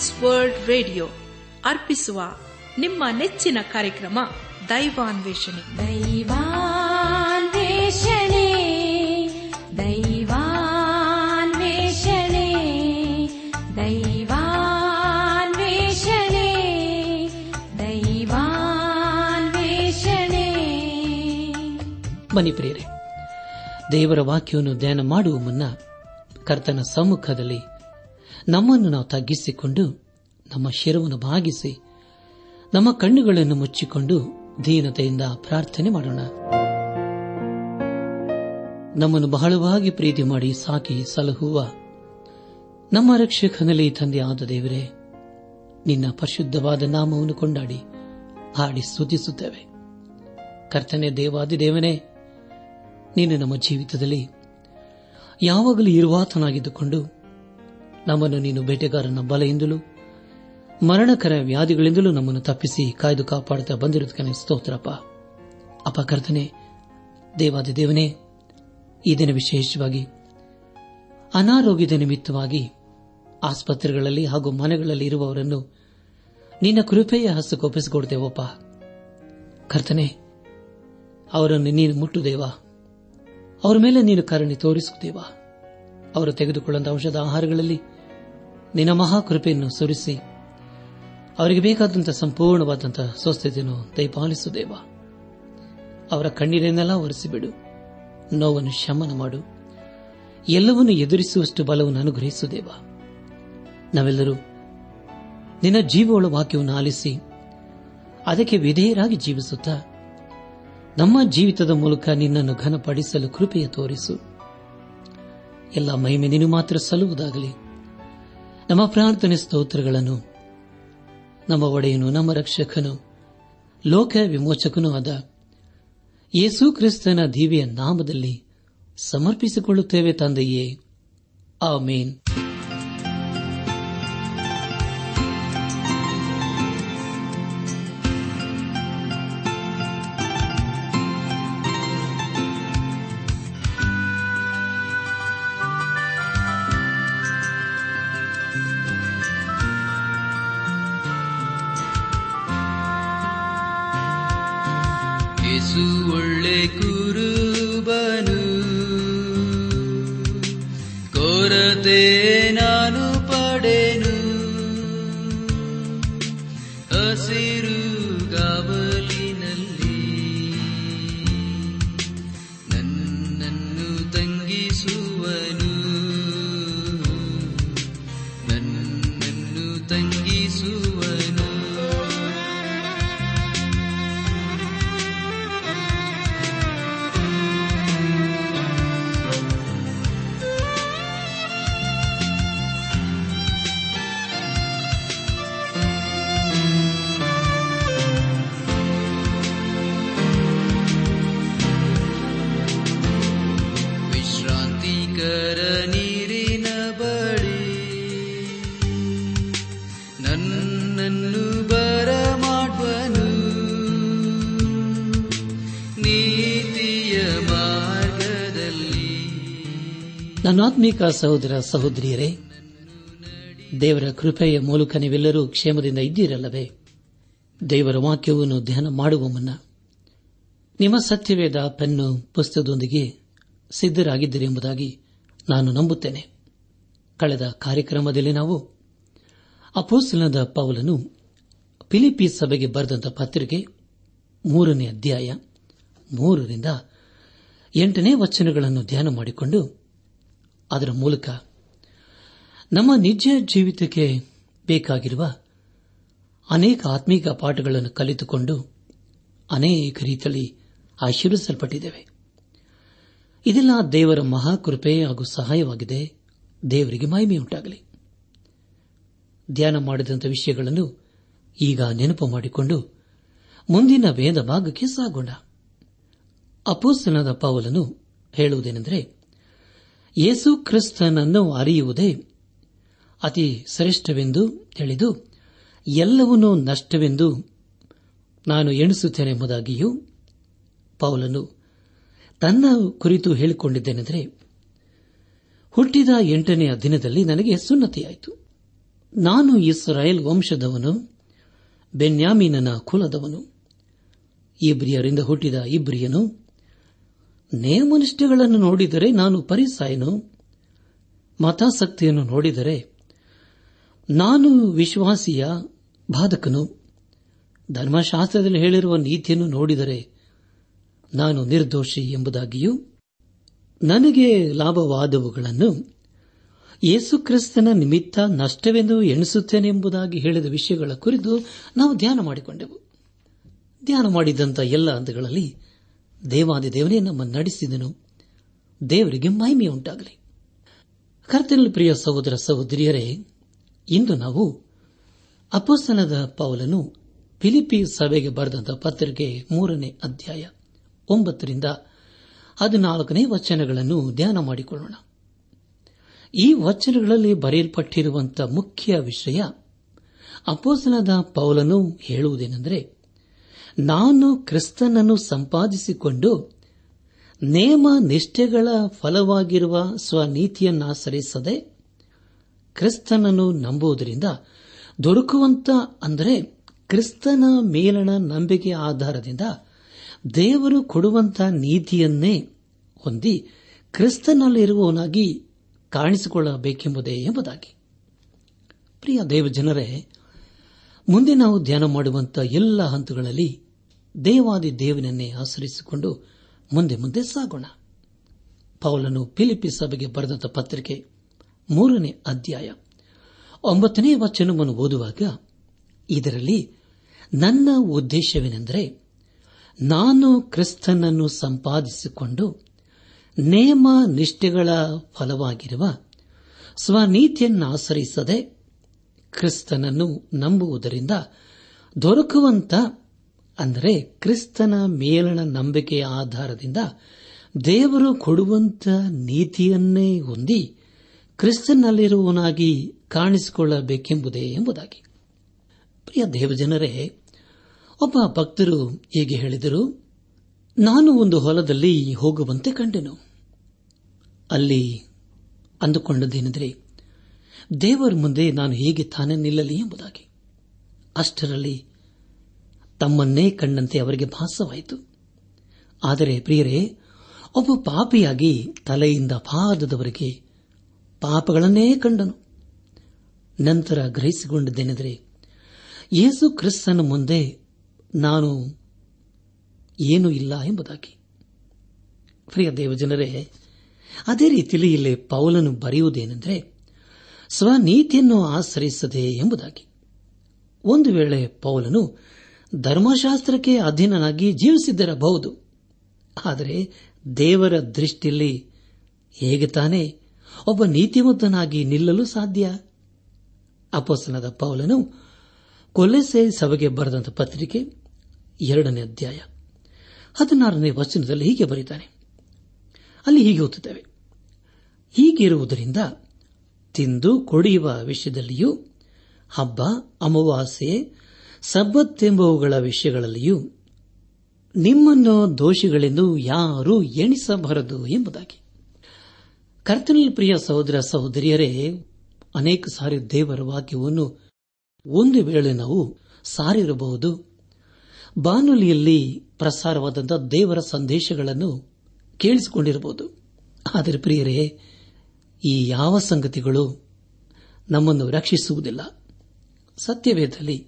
Trans World radio ಅರ್ಪಿಸುವ ನಿಮ್ಮ ನೆಚ್ಚಿನ ಕಾರ್ಯಕ್ರಮ ದೈವಾನ್ವೇಷಣೆ. ದೈವಾನ್ವೇಷಣೆ ದೈವಾನ್ವೇಷಣೆ ದೈವಾನ್ವೇಷಣೆ ದೈವಾನ್ವೇಷಣೆ. ದೇವರ ವಾಕ್ಯವನ್ನು ಧ್ಯಾನ ಮಾಡುವ ಮುನ್ನ ಕರ್ತನ ಸಮ್ಮುಖದಲ್ಲಿ ನಮ್ಮನ್ನು ನಾವು ತಗ್ಗಿಸಿಕೊಂಡು, ನಮ್ಮ ಶಿರವನ್ನು ಭಾಗಿಸಿ ನಮ್ಮ ಕಣ್ಣುಗಳನ್ನು ಮುಚ್ಚಿಕೊಂಡು ದೀನತೆಯಿಂದ ಪ್ರಾರ್ಥನೆ ಮಾಡೋಣ. ನಮ್ಮನ್ನು ಬಹಳವಾಗಿ ಪ್ರೀತಿ ಮಾಡಿ ಸಾಕಿ ಸಲಹುವ ನಮ್ಮ ರಕ್ಷಕನಲ್ಲಿ ತಂದೆ ಆದ ದೇವರೇ, ನಿನ್ನ ಪರಿಶುದ್ಧವಾದ ನಾಮವನ್ನು ಕೊಂಡಾಡಿ, ಹಾಡಿ ಸ್ತುತಿಸುತ್ತೇವೆ. ಕರ್ತನೆ ದೇವಾದಿದೇವನೇ, ನೀನು ನಮ್ಮ ಜೀವಿತದಲ್ಲಿ ಯಾವಾಗಲೂ ಇರುವಾತನಾಗಿದ್ದುಕೊಂಡು ನಮ್ಮನ್ನು ನೀನು ಬೇಟೆಗಾರನ ಬಲೆಯಿಂದಲೂ, ಮರಣಕರ ವ್ಯಾಧಿಗಳಿಂದಲೂ ನಮ್ಮನ್ನು ತಪ್ಪಿಸಿ ಕಾಯ್ದು ಕಾಪಾಡುತ್ತಾ ಬಂದಿರುವುದಕ್ಕೆ ಸ್ತೋತ್ರಪ್ಪ. ಅಪಕರ್ತನೆ ಕರ್ತನೆ, ದೇವಾದಿ ದೇವನೇ, ಈ ದಿನ ವಿಶೇಷವಾಗಿ ಅನಾರೋಗ್ಯದ ನಿಮಿತ್ತವಾಗಿ ಆಸ್ಪತ್ರೆಗಳಲ್ಲಿ ಹಾಗೂ ಮನೆಗಳಲ್ಲಿ ಇರುವವರನ್ನು ನಿನ್ನ ಕೃಪೆಯ ಹಸ್ತಕ್ಕೊಪ್ಪಿಸಿಕೊಡ್ತೇವಪ್ಪ ಕರ್ತನೆ, ಅವರನ್ನು ನೀನು ಮುಟ್ಟುದೇವಾ. ಅವರ ಮೇಲೆ ನೀನು ಕರುಣೆ ತೋರಿಸುತ್ತೇವಾ. ಅವರು ತೆಗೆದುಕೊಳ್ಳುವ ಔಷಧ ಆಹಾರಗಳಲ್ಲಿ ನಿನ್ನ ಮಹಾಕೃಪೆಯನ್ನು ಸುರಿಸಿ, ಅವರಿಗೆ ಬೇಕಾದಂತಹ ಸಂಪೂರ್ಣವಾದಂತಹ ಸ್ವಸ್ಥತೆಯನ್ನು ದಯಪಾಲಿಸುದೇವ ಅವರ ಕಣ್ಣೀರನ್ನೆಲ್ಲ ಒರೆಸಿಬಿಡು, ನೋವನ್ನು ಶಮನ ಮಾಡು, ಎಲ್ಲವನ್ನೂ ಎದುರಿಸುವಷ್ಟು ಬಲವನ್ನು ಅನುಗ್ರಹಿಸುದೇವ ನಾವೆಲ್ಲರೂ ನಿನ್ನ ಜೀವಗಳ ವಾಕ್ಯವನ್ನು ಆಲಿಸಿ, ಅದಕ್ಕೆ ವಿಧೇಯರಾಗಿ ಜೀವಿಸುತ್ತಾ, ನಮ್ಮ ಜೀವಿತದ ಮೂಲಕ ನಿನ್ನನ್ನು ಘನಪಡಿಸಲು ಕೃಪೆಯ ತೋರಿಸು. ಎಲ್ಲ ಮಹಿಮೆ ನೀನು ಮಾತ್ರ ಸಲ್ಲುವುದಾಗಲಿ. ನಮ್ಮ ಪ್ರಾರ್ಥನೆ ಸ್ತೋತ್ರಗಳನ್ನು, ನಮ್ಮ ಒಡೆಯನು, ನಮ್ಮ ರಕ್ಷಕನು, ಲೋಕ ವಿಮೋಚಕನೂ ಆದ ಯೇಸು ಕ್ರಿಸ್ತನ ದಿವ್ಯ ನಾಮದಲ್ಲಿ ಸಮರ್ಪಿಸಿಕೊಳ್ಳುತ್ತೇವೆ ತಂದೆಯೇ. ಆಮೇನ್. ಹಸಿರು ನನ್ನಾತ್ಮೀಕ ಸಹೋದರ ಸಹೋದರಿಯರೇ, ದೇವರ ಕೃಪೆಯ ಮೂಲಕ ನೀವೆಲ್ಲರೂ ಕ್ಷೇಮದಿಂದ ಇದ್ದೀರಲ್ಲವೇ? ದೇವರ ವಾಕ್ಯವನ್ನು ಧ್ಯಾನ ಮಾಡುವ ಮುನ್ನ ನಿಮ್ಮ ಸತ್ಯವೇದ ಪೆನ್ನು ಪುಸ್ತಕದೊಂದಿಗೆ ಸಿದ್ದರಾಗಿದ್ದೀರಿ ಎಂಬುದಾಗಿ ನಾನು ನಂಬುತ್ತೇನೆ. ಕಳೆದ ಕಾರ್ಯಕ್ರಮದಲ್ಲಿ ನಾವು ಅಪೋಸ್ತಲದ ಪೌಲನು ಫಿಲಿಪೀಸ್ ಸಭೆಗೆ ಬರೆದಂತ ಪತ್ರಿಕೆ ಮೂರನೇ ಅಧ್ಯಾಯ ಮೂರರಿಂದ ಎಂಟನೇ ವಚನಗಳನ್ನು ಧ್ಯಾನ ಮಾಡಿಕೊಂಡು ಅದರ ಮೂಲಕ ನಮ್ಮ ನಿಜ ಜೀವಿತಕ್ಕೆ ಬೇಕಾಗಿರುವ ಅನೇಕ ಆತ್ಮೀಕ ಪಾಠಗಳನ್ನು ಕಲಿತುಕೊಂಡು ಅನೇಕ ರೀತಿಯಲ್ಲಿ ಆಶೀರ್ವಿಸಲ್ಪಟ್ಟಿದ್ದೇವೆ. ಇದೆಲ್ಲ ದೇವರ ಮಹಾಕೃಪೆ ಹಾಗೂ ಸಹಾಯವಾಗಿದೆ. ದೇವರಿಗೆ ಮಹಿಮೆಯುಂಟಾಗಲಿ. ಧ್ಯಾನ ಮಾಡಿದಂಥ ವಿಷಯಗಳನ್ನು ಈಗ ನೆನಪು ಮಾಡಿಕೊಂಡು ಮುಂದಿನ ವೇದ ಭಾಗಕ್ಕೆ ಸಾಗೋಣ. ಅಪೋಸ್ತನದ ಪಾವಲನ್ನು ಹೇಳುವುದೇನೆಂದರೆ ಯೇಸು ಕ್ರಿಸ್ತನನ್ನು ಅರಿಯುವುದೇ ಅತಿ ಶ್ರೇಷ್ಠವೆಂದು ತಿಳಿದು, ಎಲ್ಲವನ್ನೂ ನಷ್ಟವೆಂದು ನಾನು ಎಣಿಸುತ್ತೇನೆ ಎಂಬುದಾಗಿಯೂ ಪೌಲನು ತನ್ನ ಕುರಿತು ಹೇಳಿಕೊಂಡಿದ್ದೇನೆಂದರೆ, ಹುಟ್ಟಿದ ಎಂಟನೆಯ ದಿನದಲ್ಲಿ ನನಗೆ ಸುನ್ನತಿಯಾಯಿತು. ನಾನು ಇಸ್ರಾಯೇಲ್ ವಂಶದವನು, ಬೆನ್ಯಾಮೀನನ ಕುಲದವನು, ಇಬ್ರಿಯರಿಂದ ಹುಟ್ಟಿದ ಇಬ್ರಿಯನು ನೇಮನಿಷ್ಠೆಗಳನ್ನು ನೋಡಿದರೆ ನಾನು ಪರಿಸಾಯನು. ಮತಾಸಕ್ತಿಯನ್ನು ನೋಡಿದರೆ ನಾನು ವಿಶ್ವಾಸಿಯ ಬಾಧಕನು. ಧರ್ಮಶಾಸ್ತ್ರದಲ್ಲಿ ಹೇಳಿರುವ ನೀತಿಯನ್ನು ನೋಡಿದರೆ ನಾನು ನಿರ್ದೋಷಿ ಎಂಬುದಾಗಿಯೂ, ನನಗೆ ಲಾಭವಾದವುಗಳನ್ನು ಯೇಸುಕ್ರಿಸ್ತನ ನಿಮಿತ್ತ ನಷ್ಟವೆಂದು ಎಣಿಸುತ್ತೇನೆ ಎಂಬುದಾಗಿ ಹೇಳಿದ ವಿಷಯಗಳ ಕುರಿತು ನಾವು ಧ್ಯಾನ ಮಾಡಿಕೊಂಡೆವು. ಧ್ಯಾನ ಮಾಡಿದಂಥ ಎಲ್ಲ ಹಂತಗಳಲ್ಲಿ ದೇವಾದಿ ದೇವನೇ ನಮ್ಮನ್ನು ನಡೆಸಿದನು. ದೇವರಿಗೆ ಮಹಿಮೆಯುಂಟಾಗಲಿ ಕರ್ತನಲ್ಲಿ ಪ್ರಿಯ ಸಹೋದರ ಸಹೋದರಿಯರೇ, ಇಂದು ನಾವು ಅಪೋಸ್ತನದ ಪೌಲನು ಫಿಲಿಪಿ ಸಭೆಗೆ ಬರೆದಂತಹ ಪತ್ರಿಕೆ ಮೂರನೇ ಅಧ್ಯಾಯ ಒಂಬತ್ತರಿಂದ ಹದಿನಾಲ್ಕನೇ ವಚನಗಳನ್ನು ಧ್ಯಾನ ಮಾಡಿಕೊಳ್ಳೋಣ. ಈ ವಚನಗಳಲ್ಲಿ ಬರೆಯಲ್ಪಟ್ಟಿರುವಂತಹ ಮುಖ್ಯ ವಿಷಯ ಅಪೋಸನದ ಪೌಲನು ಹೇಳುವುದೇನೆಂದರೆ ನಾನು ಕ್ರಿಸ್ತನನ್ನು ಸಂಪಾದಿಸಿಕೊಂಡು ನೇಮ ನಿಷ್ಠೆಗಳ ಫಲವಾಗಿರುವ ಸ್ವನೀತಿಯನ್ನಾಸರಿಸದೆ ಕ್ರಿಸ್ತನನ್ನು ನಂಬುವುದರಿಂದ ದೊರಕುವಂತ ಅಂದರೆ ಕ್ರಿಸ್ತನ ಮೇಲಣ ನಂಬಿಕೆ ಆಧಾರದಿಂದ ದೇವರು ಕೊಡುವಂತ ನೀತಿಯನ್ನೇ ಹೊಂದಿ ಕ್ರಿಸ್ತನಲ್ಲಿರುವವನಾಗಿ ಕಾಣಿಸಿಕೊಳ್ಳಬೇಕೆಂಬುದೇ ಎಂಬುದಾಗಿ. ಪ್ರಿಯ ದೇವಜನರೇ ಮುಂದೆ ನಾವು ಧ್ಯಾನ ಮಾಡುವಂತಹ ಎಲ್ಲ ಹಂತಗಳಲ್ಲಿ ದೇವಾದಿ ದೇವನನ್ನೇ ಆಸರಿಸಿಕೊಂಡು ಮುಂದೆ ಮುಂದೆ ಸಾಗೋಣ. ಪೌಲನು ಫಿಲಿಪಿ ಸಭೆಗೆ ಬರೆದಂತ ಪತ್ರಿಕೆ ಮೂರನೇ ಅಧ್ಯಾಯ ಒಂಬತ್ತನೇ ವಚನವನ್ನು ಓದುವಾಗ ಇದರಲ್ಲಿ ನನ್ನ ಉದ್ದೇಶವೇನೆಂದರೆ ನಾನು ಕ್ರಿಸ್ತನನ್ನು ಸಂಪಾದಿಸಿಕೊಂಡು ನೇಮ ನಿಷ್ಠೆಗಳ ಫಲವಾಗಿರುವ ಸ್ವನೀತಿಯನ್ನಾಶ್ರಯಿಸದೆ ಕ್ರಿಸ್ತನನ್ನು ನಂಬುವುದರಿಂದ ದೊರಕುವಂತ, ಅಂದರೆ ಕ್ರಿಸ್ತನ ಮೇಲಣ ನಂಬಿಕೆಯ ಆಧಾರದಿಂದ ದೇವರು ಕೊಡುವಂತ ನೀತಿಯನ್ನೇ ಹೊಂದಿ ಕ್ರಿಸ್ತನಲ್ಲಿರುವವನಾಗಿ ಕಾಣಿಸಿಕೊಳ್ಳಬೇಕೆಂಬುದೇ ಎಂಬುದಾಗಿ. ಪ್ರಿಯ ದೇವಜನರೇ, ಒಬ್ಬ ಭಕ್ತರು ಹೀಗೆ ಹೇಳಿದರು, ನಾನು ಒಂದು ಹೊಲದಲ್ಲಿ ಹೋಗುವಂತೆ ಕಂಡೆನು. ಅಲ್ಲಿ ಅಂದುಕೊಂಡದ್ದೇನೆಂದರೆ ದೇವರ ಮುಂದೆ ನಾನು ಹೇಗೆ ತಾನೇ ನಿಲ್ಲಲಿ ಎಂಬುದಾಗಿ. ಅಷ್ಟರಲ್ಲಿ ತಮ್ಮನ್ನೇ ಕಂಡಂತೆ ಅವರಿಗೆ ಭಾಸವಾಯಿತು. ಆದರೆ ಪ್ರಿಯರೇ, ಒಬ್ಬ ಪಾಪಿಯಾಗಿ ತಲೆಯಿಂದ ಪಾದದವರೆಗೆ ಪಾಪಗಳನ್ನೇ ಕಂಡನು. ನಂತರ ಗ್ರಹಿಸಿಕೊಂಡಿದ್ದೇನೆಂದರೆ, ಯೇಸು ಕ್ರಿಸ್ತನ ಮುಂದೆ ನಾನು ಏನೂ ಇಲ್ಲ ಎಂಬುದಾಗಿ. ಪ್ರಿಯ ದೇವಜನರೇ, ಅದೇ ರೀತಿಯಲ್ಲಿ ಇಲ್ಲಿ ಪೌಲನು ಬರೆಯುವುದೇನೆಂದರೆ ಸ್ವನೀತಿಯನ್ನು ಆಶ್ರಯಿಸದೆ ಎಂಬುದಾಗಿ. ಒಂದು ವೇಳೆ ಪೌಲನು ಧರ್ಮಶಾಸ್ತ್ರಕ್ಕೆ ಅಧೀನನಾಗಿ ಜೀವಿಸಿದ್ದಿರಬಹುದು, ಆದರೆ ದೇವರ ದೃಷ್ಟಿಯಲ್ಲಿ ಹೇಗೆ ತಾನೇ ಒಬ್ಬ ನೀತಿವಂತನಾಗಿ ನಿಲ್ಲಲು ಸಾಧ್ಯ? ಅಪೋಸನದ ಪೌಲನು ಕೊಲೆಸೆ ಸಭೆಗೆ ಬರೆದಂತ ಪತ್ರಿಕೆ ಎರಡನೇ ಅಧ್ಯಾಯ ಹದಿನಾರನೇ ವಚನದಲ್ಲಿ ಹೀಗೆ ಬರೀತಾನೆ. ಅಲ್ಲಿ ಹೀಗೆ ಓದುತ್ತೇವೆ, ಹೀಗಿರುವುದರಿಂದ ತಿಂದು ಕುಡಿಯುವ ವಿಷಯದಲ್ಲಿಯೂ, ಹಬ್ಬ, ಅಮಾವಾಸ್ಯೆ, ಸಬ್ಬತ್ತೆಂಬವುಗಳ ವಿಷಯಗಳಲ್ಲಿಯೂ ನಿಮ್ಮನ್ನು ದೋಷಿಗಳೆಂದು ಯಾರೂ ಎಣಿಸಬಾರದು ಎಂಬುದಾಗಿ. ಕರ್ತನಲ್ಲಿ ಪ್ರಿಯ ಸಹೋದರ ಸಹೋದರಿಯರೇ, ಅನೇಕ ಸಾರಿ ದೇವರ ವಾಕ್ಯವನ್ನು ಒಂದು ವೇಳೆ ನಾವು ಸಾರಿರಬಹುದು. ಬಾನುಲಿಯಲ್ಲಿ ಪ್ರಸಾರವಾದಂತಹ ದೇವರ ಸಂದೇಶಗಳನ್ನು ಕೇಳಿಸಿಕೊಂಡಿರಬಹುದು. ಆದರೆ ಪ್ರಿಯರೇ ಈ ಯಾವ ಸಂಗತಿಗಳು ನಮ್ಮನ್ನು ರಕ್ಷಿಸುವುದಿಲ್ಲ. ಸತ್ಯವೇದದಲ್ಲಿ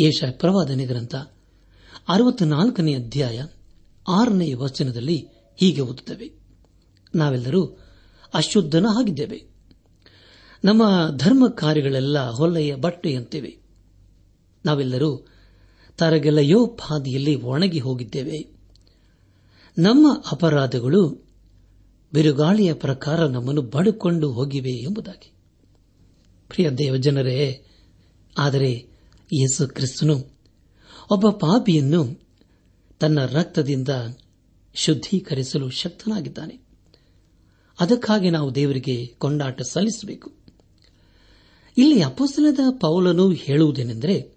ಏಷ ಪ್ರವಾದನೆ ಗ್ರಂಥ ಅರವತ್ನಾಲ್ಕನೇ ಅಧ್ಯಾಯ ಆರನೇ ವಚನದಲ್ಲಿ ಹೀಗೆ ಓದುತ್ತವೆ. ನಾವೆಲ್ಲರೂ ಅಶುದ್ಧನ ಆಗಿದ್ದೇವೆ. ನಮ್ಮ ಧರ್ಮ ಕಾರ್ಯಗಳೆಲ್ಲ ಹೊಲ್ಲೆಯ ಬಟ್ಟೆಯಂತಿವೆ. ನಾವೆಲ್ಲರೂ ತರಗೆಲೆಯೋಪಾದಿಯಲ್ಲಿ ಒಣಗಿ ಹೋಗಿದ್ದೇವೆ. ನಮ್ಮ ಅಪರಾಧಗಳು ಬಿರುಗಾಳಿಯ ಪ್ರಕಾರ ನಮ್ಮನ್ನು ಬಡುಕೊಂಡು ಹೋಗಿವೆ ಎಂಬುದಾಗಿ. ಪ್ರಿಯ ದೇವಜನರೇ, ಆದರೆ ಯೇಸು ಕ್ರಿಸ್ತನು ಒಬ್ಬ ಪಾಪಿಯನ್ನು ತನ್ನ ರಕ್ತದಿಂದ ಶುದ್ಧೀಕರಿಸಲು ಶಕ್ತನಾಗಿದ್ದಾನೆ. ಅದಕ್ಕಾಗಿ ನಾವು ದೇವರಿಗೆ ಕೊಂಡಾಟ ಸಲ್ಲಿಸಬೇಕು. ಇಲ್ಲಿ ಅಪೋಸಲದ ಪೌಲನು ಹೇಳುವುದೇನೆಂದರೆ,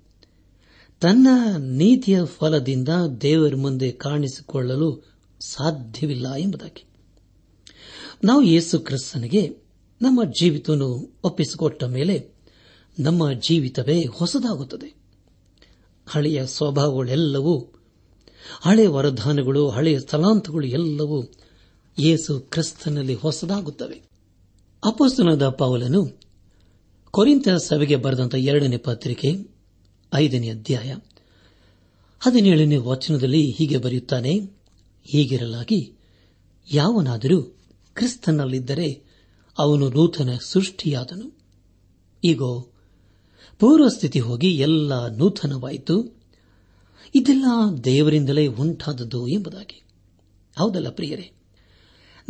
ತನ್ನ ನೀತಿಯ ಫಲದಿಂದ ದೇವರ ಮುಂದೆ ಕಾಣಿಸಿಕೊಳ್ಳಲು ಸಾಧ್ಯವಿಲ್ಲ ಎಂಬುದಾಗಿ. ನಾವು ಯೇಸು ಕ್ರಿಸ್ತನಿಗೆ ನಮ್ಮ ಜೀವಿತವನ್ನು ಒಪ್ಪಿಸಿಕೊಟ್ಟ ಮೇಲೆ ನಮ್ಮ ಜೀವಿತವೇ ಹೊಸದಾಗುತ್ತದೆ. ಹಳೆಯ ಸ್ವಭಾವಗಳೆಲ್ಲವೂ ಹಳೆಯ ವರದಾನಗಳು, ಹಳೆಯ ಸ್ಥಳಾಂತಗಳು ಎಲ್ಲವೂ ಯೇಸು ಕ್ರಿಸ್ತನಲ್ಲಿ ಹೊಸದಾಗುತ್ತವೆ. ಅಪಸ್ತನದ ಪೌಲನು ಕೊರಿಂತ ಸಭೆಗೆ ಬರೆದಂತಹ ಎರಡನೇ ಪತ್ರಿಕೆ, ಐದನೇ ಅಧ್ಯಾಯ, ಹದಿನೇಳನೇ ವಚನದಲ್ಲಿ ಹೀಗೆ ಬರೆಯುತ್ತಾನೆ, ಹೀಗಿರಲಾಗಿ, ಯಾವನಾದರೂ ಕ್ರಿಸ್ತನಲ್ಲಿದ್ದರೆ ಅವನು ನೂತನ ಸೃಷ್ಟಿಯಾದನು. ಈಗೋ, ಪೂರ್ವಸ್ಥಿತಿ ಹೋಗಿ ಎಲ್ಲ ನೂತನವಾಯಿತು. ಇದೆಲ್ಲ ದೇವರಿಂದಲೇ ಉಂಟಾದದ್ದು ಎಂಬುದಾಗಿ. ಹೌದಲ್ಲ ಪ್ರಿಯರೇ?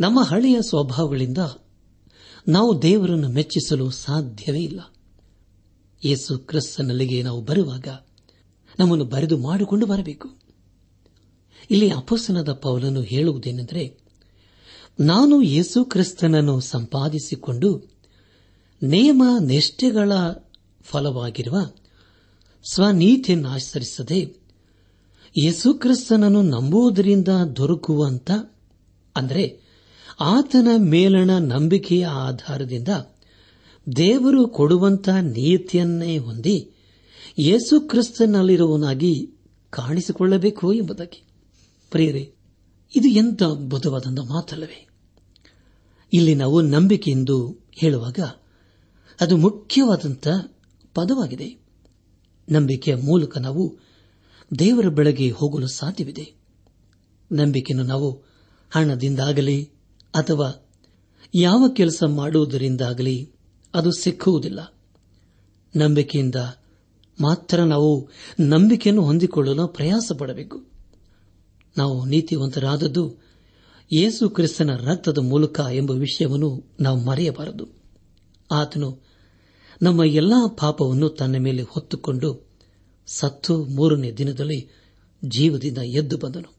ನಮ್ಮ ಹಳೆಯ ಸ್ವಭಾವಗಳಿಂದ ನಾವು ದೇವರನ್ನು ಮೆಚ್ಚಿಸಲು ಸಾಧ್ಯವೇ ಇಲ್ಲ. ಯೇಸು ಕ್ರಿಸ್ತನಲ್ಲಿಗೆ ನಾವು ಬರುವಾಗ ನಮ್ಮನ್ನು ಬರೆದು ಮಾಡಿಕೊಂಡು ಬರಬೇಕು. ಇಲ್ಲಿ ಅಪಸನದ ಪೌಲನ್ನು ಹೇಳುವುದೇನೆಂದರೆ ನಾನು ಯೇಸು ಕ್ರಿಸ್ತನನ್ನು ಸಂಪಾದಿಸಿಕೊಂಡು ನೇಮ ನಿಷ್ಠೆಗಳ ಫಲವಾಗಿರುವ ಸ್ವನೀತಿಯನ್ನು ಆಚರಿಸದೆ ಯೇಸು ಕ್ರಿಸ್ತನನ್ನು ನಂಬುವುದರಿಂದ ದೊರಕುವಂತ, ಅಂದರೆ ಆತನ ಮೇಲಣ ನಂಬಿಕೆಯ ಆಧಾರದಿಂದ ದೇವರು ಕೊಡುವಂತ ನೀತಿಯನ್ನೇ ಹೊಂದಿ ಯೇಸು ಕ್ರಿಸ್ತನಲ್ಲಿರುವನಾಗಿ ಕಾಣಿಸಿಕೊಳ್ಳಬೇಕು ಎಂಬುದಾಗಿ ಪ್ರಿಯರೇ, ಇದು ಎಂಥ ಬುದ್ಧವಾದಂಥ ಮಾತಲ್ಲವೇ? ಇಲ್ಲಿ ನಾವು ನಂಬಿಕೆ ಎಂದು ಹೇಳುವಾಗ ಅದು ಮುಖ್ಯವಾದಂಥ ಪದವಾಗಿದೆ. ನಂಬಿಕೆಯ ಮೂಲಕ ನಾವು ದೇವರ ಬೆಳಗ್ಗೆ ಹೋಗಲು ಸಾಧ್ಯವಿದೆ. ನಂಬಿಕೆಯನ್ನು ನಾವು ಹಣದಿಂದಾಗಲಿ ಅಥವಾ ಯಾವ ಕೆಲಸ ಮಾಡುವುದರಿಂದಾಗಲಿ ಅದು ಸಿಕ್ಕುವುದಿಲ್ಲ. ನಂಬಿಕೆಯಿಂದ ಮಾತ್ರ ನಾವು ನಂಬಿಕೆಯನ್ನು ಹೊಂದಿಕೊಳ್ಳಲು ಪ್ರಯಾಸ ಪಡಬೇಕು ನಾವು ನೀತಿವಂತರಾದದ್ದು ಯೇಸು ಕ್ರಿಸ್ತನ ರಕ್ತದ ಮೂಲಕ ಎಂಬ ವಿಷಯವನ್ನು ನಾವು ಮರೆಯಬಾರದು. ಆತನು ನಮ್ಮ ಎಲ್ಲಾ ಪಾಪವನ್ನು ತನ್ನ ಮೇಲೆ ಹೊತ್ತುಕೊಂಡು ಸತ್ತು ಮೂರನೇ ದಿನದಲ್ಲಿ ಜೀವದಿಂದ ಎದ್ದು ಬಂದನು.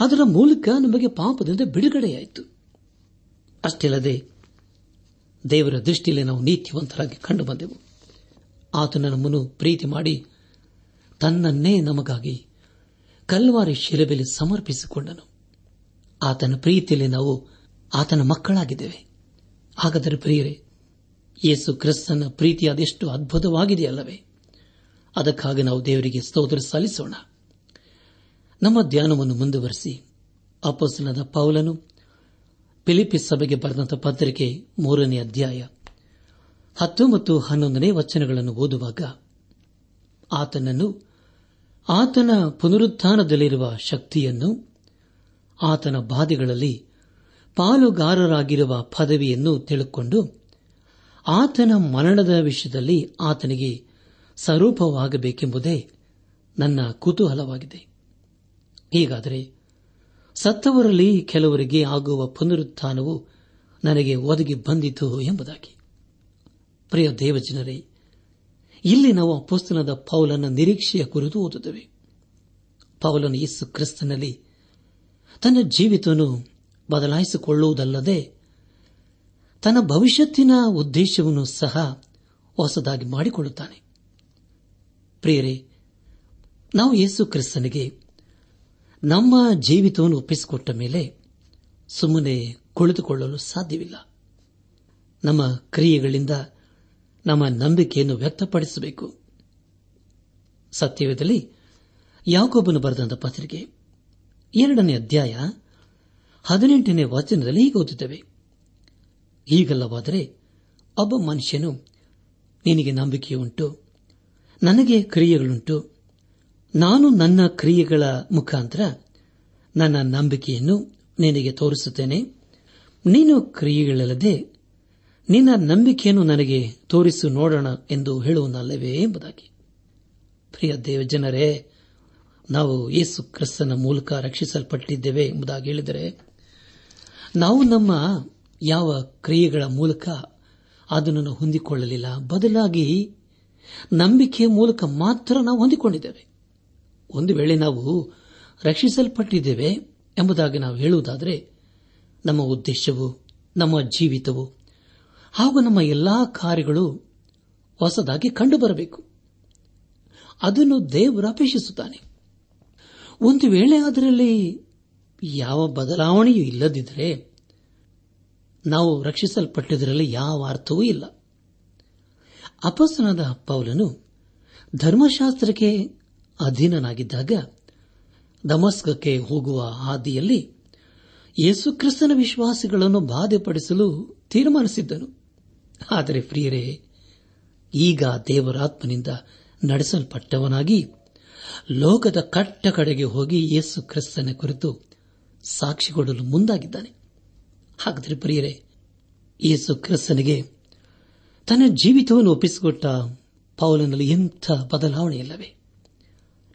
ಅದರ ಮೂಲಕ ನಮಗೆ ಪಾಪದಿಂದ ಬಿಡುಗಡೆಯಾಯಿತು. ಅಷ್ಟಿಲ್ಲದೆ ದೇವರ ದೃಷ್ಟಿಯಲ್ಲಿ ನಾವು ನೀತಿವಂತರಾಗಿ ಕಂಡು ಬಂದೆವು. ಆತನ ನಮ್ಮನ್ನು ಪ್ರೀತಿ ಮಾಡಿ ತನ್ನನ್ನೇ ನಮಗಾಗಿ ಕಲ್ವಾರಿ ಶಿಲೆಬೆಲೆ ಸಮರ್ಪಿಸಿಕೊಂಡನು. ಆತನ ಪ್ರೀತಿಯಲ್ಲಿ ನಾವು ಆತನ ಮಕ್ಕಳಾಗಿದ್ದೇವೆ. ಹಾಗಾದರೆ ಪ್ರಿಯರೇ, ಯೇಸು ಕ್ರಿಸ್ತನ ಪ್ರೀತಿ ಅದೆಷ್ಟು ಅದ್ಭುತವಾಗಿದೆಯಲ್ಲವೇ? ಅದಕ್ಕಾಗಿ ನಾವು ದೇವರಿಗೆ ಸ್ತೋತ್ರ ಸಲ್ಲಿಸೋಣ. ನಮ್ಮ ಧ್ಯಾನವನ್ನು ಮುಂದುವರೆಸಿ ಅಪೋಸನದ ಪೌಲನು ಫಿಲಿಪಿ ಸಭೆಗೆ ಬರೆದಂತಹ ಪತ್ರಿಕೆ ಮೂರನೇ ಅಧ್ಯಾಯ ಹತ್ತು ಮತ್ತು ಹನ್ನೊಂದನೇ ವಚನಗಳನ್ನು ಓದುವಾಗ, ಆತನನ್ನು ಆತನ ಪುನರುತ್ಥಾನದಲ್ಲಿರುವ ಶಕ್ತಿಯನ್ನು ಆತನ ಬಾಧೆಗಳಲ್ಲಿ ಪಾಲುಗಾರರಾಗಿರುವ ಪದವಿಯನ್ನು ತಿಳುಕೊಂಡು ಆತನ ಮರಣದ ವಿಷಯದಲ್ಲಿ ಆತನಿಗೆ ಸ್ವರೂಪವಾಗಬೇಕೆಂಬುದೇ ನನ್ನ ಕುತೂಹಲವಾಗಿದೆ. ಹೀಗಾದರೆ ಸತ್ತವರಲ್ಲಿ ಕೆಲವರಿಗೆ ಆಗುವ ಪುನರುತ್ಥಾನವು ನನಗೆ ಒದಗಿ ಬಂದಿತು ಎಂಬುದಾಗಿ. ಪ್ರಿಯ ದೇವಜನರೇ, ಇಲ್ಲಿ ನಾವು ಅಪೋಸ್ತನದ ಪೌಲನ ನಿರೀಕ್ಷೆಯ ಕುರಿತು ಓದುತ್ತೇವೆ. ಪೌಲನ ಯೇಸು ಕ್ರಿಸ್ತನಲ್ಲಿ ತನ್ನ ಜೀವಿತವನ್ನು ಬದಲಾಯಿಸಿಕೊಳ್ಳುವುದಲ್ಲದೆ ತನ್ನ ಭವಿಷ್ಯತ್ತಿನ ಉದ್ದೇಶವನ್ನು ಸಹ ಹೊಸದಾಗಿ ಮಾಡಿಕೊಳ್ಳುತ್ತಾನೆ. ಪ್ರಿಯರೇ, ನಾವು ಯೇಸು ಕ್ರಿಸ್ತನಿಗೆ ನಮ್ಮ ಜೀವಿತವನ್ನು ಒಪ್ಪಿಸಿಕೊಟ್ಟ ಮೇಲೆ ಸುಮ್ಮನೆ ಕುಳಿತುಕೊಳ್ಳಲು ಸಾಧ್ಯವಿಲ್ಲ. ನಮ್ಮ ಕ್ರಿಯೆಗಳಿಂದ ನಮ್ಮ ನಂಬಿಕೆಯನ್ನು ವ್ಯಕ್ತಪಡಿಸಬೇಕು. ಸತ್ಯವೇದಲ್ಲಿ ಯಾಕೊಬ್ಬನು ಬರೆದಂತ ಪತ್ರಿಕೆ ಎರಡನೇ ಅಧ್ಯಾಯ ಹದಿನೆಂಟನೇ ವಚನದಲ್ಲಿ ಹೀಗೆ ಓದುತ್ತೇವೆ. ಹೀಗಲ್ಲವಾದರೆ ಒಬ್ಬ ಮನುಷ್ಯನು ನಿನಗೆ ನಂಬಿಕೆಯುಂಟು, ನನಗೆ ಕ್ರಿಯೆಗಳುಂಟು, ನಾನು ನನ್ನ ಕ್ರಿಯೆಗಳ ಮುಖಾಂತರ ನನ್ನ ನಂಬಿಕೆಯನ್ನು ನಿನಗೆ ತೋರಿಸುತ್ತೇನೆ. ನೀನು ಕ್ರಿಯೆಗಳಲ್ಲದೆ ನಿನ್ನ ನಂಬಿಕೆಯನ್ನು ನನಗೆ ತೋರಿಸು ನೋಡೋಣ ಎಂದು ಹೇಳುವನಲ್ಲವೇ ಎಂಬುದಾಗಿ. ಪ್ರಿಯ ದೇವಜನರೇ ನಾವು ಯೇಸು ಕ್ರಿಸ್ತನ ಮೂಲಕ ರಕ್ಷಿಸಲ್ಪಟ್ಟಿದ್ದೇವೆ ಎಂಬುದಾಗಿ ಹೇಳಿದರೆ, ನಾವು ನಮ್ಮ ಯಾವ ಕ್ರಿಯೆಗಳ ಮೂಲಕ ಅದನ್ನು ಹೊಂದಿಕೊಳ್ಳಲಿಲ್ಲ. ಬದಲಾಗಿ ನಂಬಿಕೆಯ ಮೂಲಕ ಮಾತ್ರ ನಾವು ಹೊಂದಿಕೊಂಡಿದ್ದೇವೆ. ಒಂದು ವೇಳೆ ನಾವು ರಕ್ಷಿಸಲ್ಪಟ್ಟಿದ್ದೇವೆ ಎಂಬುದಾಗಿ ನಾವು ಹೇಳುವುದಾದರೆ, ನಮ್ಮ ಉದ್ದೇಶವು, ನಮ್ಮ ಜೀವಿತವು, ಹಾಗೂ ನಮ್ಮ ಎಲ್ಲಾ ಕಾರ್ಯಗಳು ಹೊಸದಾಗಿ ಕಂಡುಬರಬೇಕು. ಅದನ್ನು ದೇವರು ಅಪೇಕ್ಷಿಸುತ್ತಾನೆ. ಒಂದು ವೇಳೆ ಅದರಲ್ಲಿ ಯಾವ ಬದಲಾವಣೆಯೂ ಇಲ್ಲದಿದ್ದರೆ ನಾವು ರಕ್ಷಿಸಲ್ಪಟ್ಟಿದ್ದರಲ್ಲಿ ಯಾವ ಅರ್ಥವೂ ಇಲ್ಲ. ಅಪಸ್ತನಾದ ಪೌಲನು ಧರ್ಮಶಾಸ್ತ್ರಕ್ಕೆ ಅಧೀನನಾಗಿದ್ದಾಗ ದಮಸ್ಕಕ್ಕೆ ಹೋಗುವ ಹಾದಿಯಲ್ಲಿ ಯೇಸುಕ್ರಿಸ್ತನ ವಿಶ್ವಾಸಿಗಳನ್ನು ಬಾಧೆಪಡಿಸಲು ತೀರ್ಮಾನಿಸಿದ್ದನು. ಆದರೆ ಪ್ರಿಯರೇ, ಈಗ ದೇವರಾತ್ಮನಿಂದ ನಡೆಸಲ್ಪಟ್ಟವನಾಗಿ ಲೋಕದ ಕಟ್ಟ ಕಡೆಗೆ ಹೋಗಿ ಯೇಸು ಕ್ರಿಸ್ತನ ಕುರಿತು ಸಾಕ್ಷಿ ಕೊಡಲು ಮುಂದಾಗಿದ್ದಾನೆ. ಹಾಗಾದರೆ ಪ್ರಿಯರೇ, ಯೇಸು ಕ್ರಿಸ್ತನಿಗೆ ತನ್ನ ಜೀವಿತವನ್ನು ಒಪ್ಪಿಸಿಕೊಟ್ಟ ಪೌಲನಲ್ಲಿ ಎಂಥ ಬದಲಾವಣೆ ಇಲ್ಲವೇ?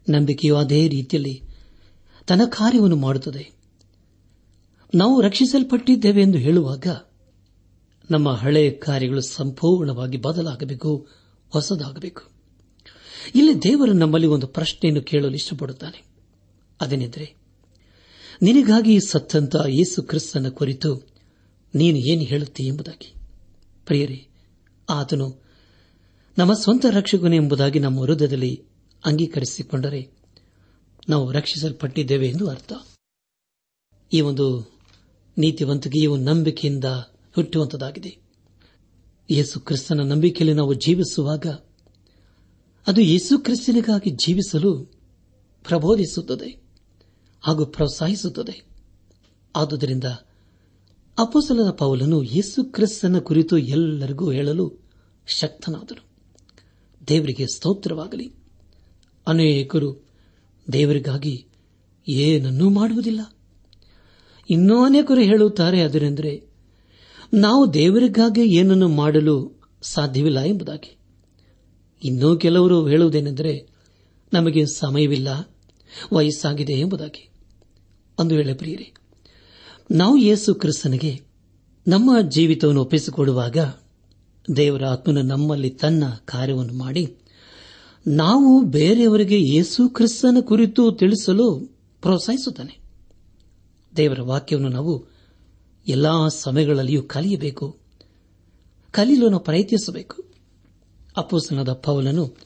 ನಂಬಿಕೆಯು ಅದೇ ರೀತಿಯಲ್ಲಿ ತನ್ನ ಕಾರ್ಯವನ್ನು ಮಾಡುತ್ತದೆ. ನಾವು ರಕ್ಷಿಸಲ್ಪಟ್ಟಿದ್ದೇವೆ ಎಂದು ಹೇಳುವಾಗ ನಮ್ಮ ಹಳೆಯ ಕಾರ್ಯಗಳು ಸಂಪೂರ್ಣವಾಗಿ ಬದಲಾಗಬೇಕು, ಹೊಸದಾಗಬೇಕು. ಇಲ್ಲಿ ದೇವರು ನಮ್ಮಲ್ಲಿ ಒಂದು ಪ್ರಶ್ನೆಯನ್ನು ಕೇಳಲು ಇಷ್ಟಪಡುತ್ತಾನೆ. ಅದೇನೆಂದರೆ, ನಿನಗಾಗಿ ಸತ್ತಂತ ಯೇಸು ಕ್ರಿಸ್ತನ ಕುರಿತು ನೀನು ಏನು ಹೇಳುತ್ತೀ ಎಂಬುದಾಗಿ. ಪ್ರಿಯರೇ, ಆತನು ನಮ್ಮ ಸ್ವಂತ ರಕ್ಷಕನು ಎಂಬುದಾಗಿ ನಮ್ಮ ಹೃದಯದಲ್ಲಿ ಅಂಗೀಕರಿಸಿಕೊಂಡರೆ ನಾವು ರಕ್ಷಿಸಲ್ಪಟ್ಟಿದ್ದೇವೆ ಎಂದು ಅರ್ಥ. ಈ ಒಂದು ನೀತಿವಂತಿಕೆಯು ನಂಬಿಕೆಯಿಂದ ಹುಟ್ಟುವಂತದಾಗಿದೆ. ಯೇಸು ಕ್ರಿಸ್ತನ ನಂಬಿಕೆಯಲ್ಲಿ ನಾವು ಜೀವಿಸುವಾಗ ಅದು ಯೇಸು ಕ್ರಿಸ್ತನಿಗಾಗಿ ಜೀವಿಸಲು ಪ್ರಬೋಧಿಸುತ್ತದೆ ಹಾಗೂ ಪ್ರೋತ್ಸಾಹಿಸುತ್ತದೆ. ಆದುದರಿಂದ ಅಪಸಲದ ಪೌಲನು ಯೇಸು ಕ್ರಿಸ್ತನ ಕುರಿತು ಎಲ್ಲರಿಗೂ ಹೇಳಲು ಶಕ್ತನಾದನು. ದೇವರಿಗೆ ಸ್ತೋತ್ರವಾಗಲಿ. ಅನೇಕರು ದೇವರಿಗಾಗಿ ಏನನ್ನೂ ಮಾಡುವುದಿಲ್ಲ. ಇನ್ನೂ ಅನೇಕರು ಹೇಳುತ್ತಾರೆ ಅದರೆಂದರೆ, ನಾವು ದೇವರಿಗಾಗಿ ಏನನ್ನು ಮಾಡಲು ಸಾಧ್ಯವಿಲ್ಲ ಎಂಬುದಾಗಿ. ಇನ್ನೂ ಕೆಲವರು ಹೇಳುವುದೇನೆಂದರೆ, ನಮಗೆ ಸಮಯವಿಲ್ಲ, ವಯಸ್ಸಾಗಿದೆ ಎಂಬುದಾಗಿ. ಒಂದು ವೇಳೆ ಪ್ರಿಯರಿ, ನಾವು ಯೇಸು ಕ್ರಿಸ್ತನಿಗೆ ನಮ್ಮ ಜೀವಿತವನ್ನು ಒಪ್ಪಿಸಿಕೊಡುವಾಗ ದೇವರ ಆತ್ಮನ ನಮ್ಮಲ್ಲಿ ತನ್ನ ಕಾರ್ಯವನ್ನು ಮಾಡಿ, ನಾವು ಬೇರೆಯವರಿಗೆ ಯೇಸು ಕ್ರಿಸ್ತನ ಕುರಿತು ತಿಳಿಸಲು ಪ್ರೋತ್ಸಾಹಿಸುತ್ತಾನೆ. ದೇವರ ವಾಕ್ಯವನ್ನು ನಾವು ಎಲ್ಲಾ ಸಮಯಗಳಲ್ಲಿಯೂ ಕಲಿಯಬೇಕು, ಕಲಿಯಲು ನಾವು ಪ್ರಯತ್ನಿಸಬೇಕು. ಅಪ್ಪುಸನದ ಪೌಲನು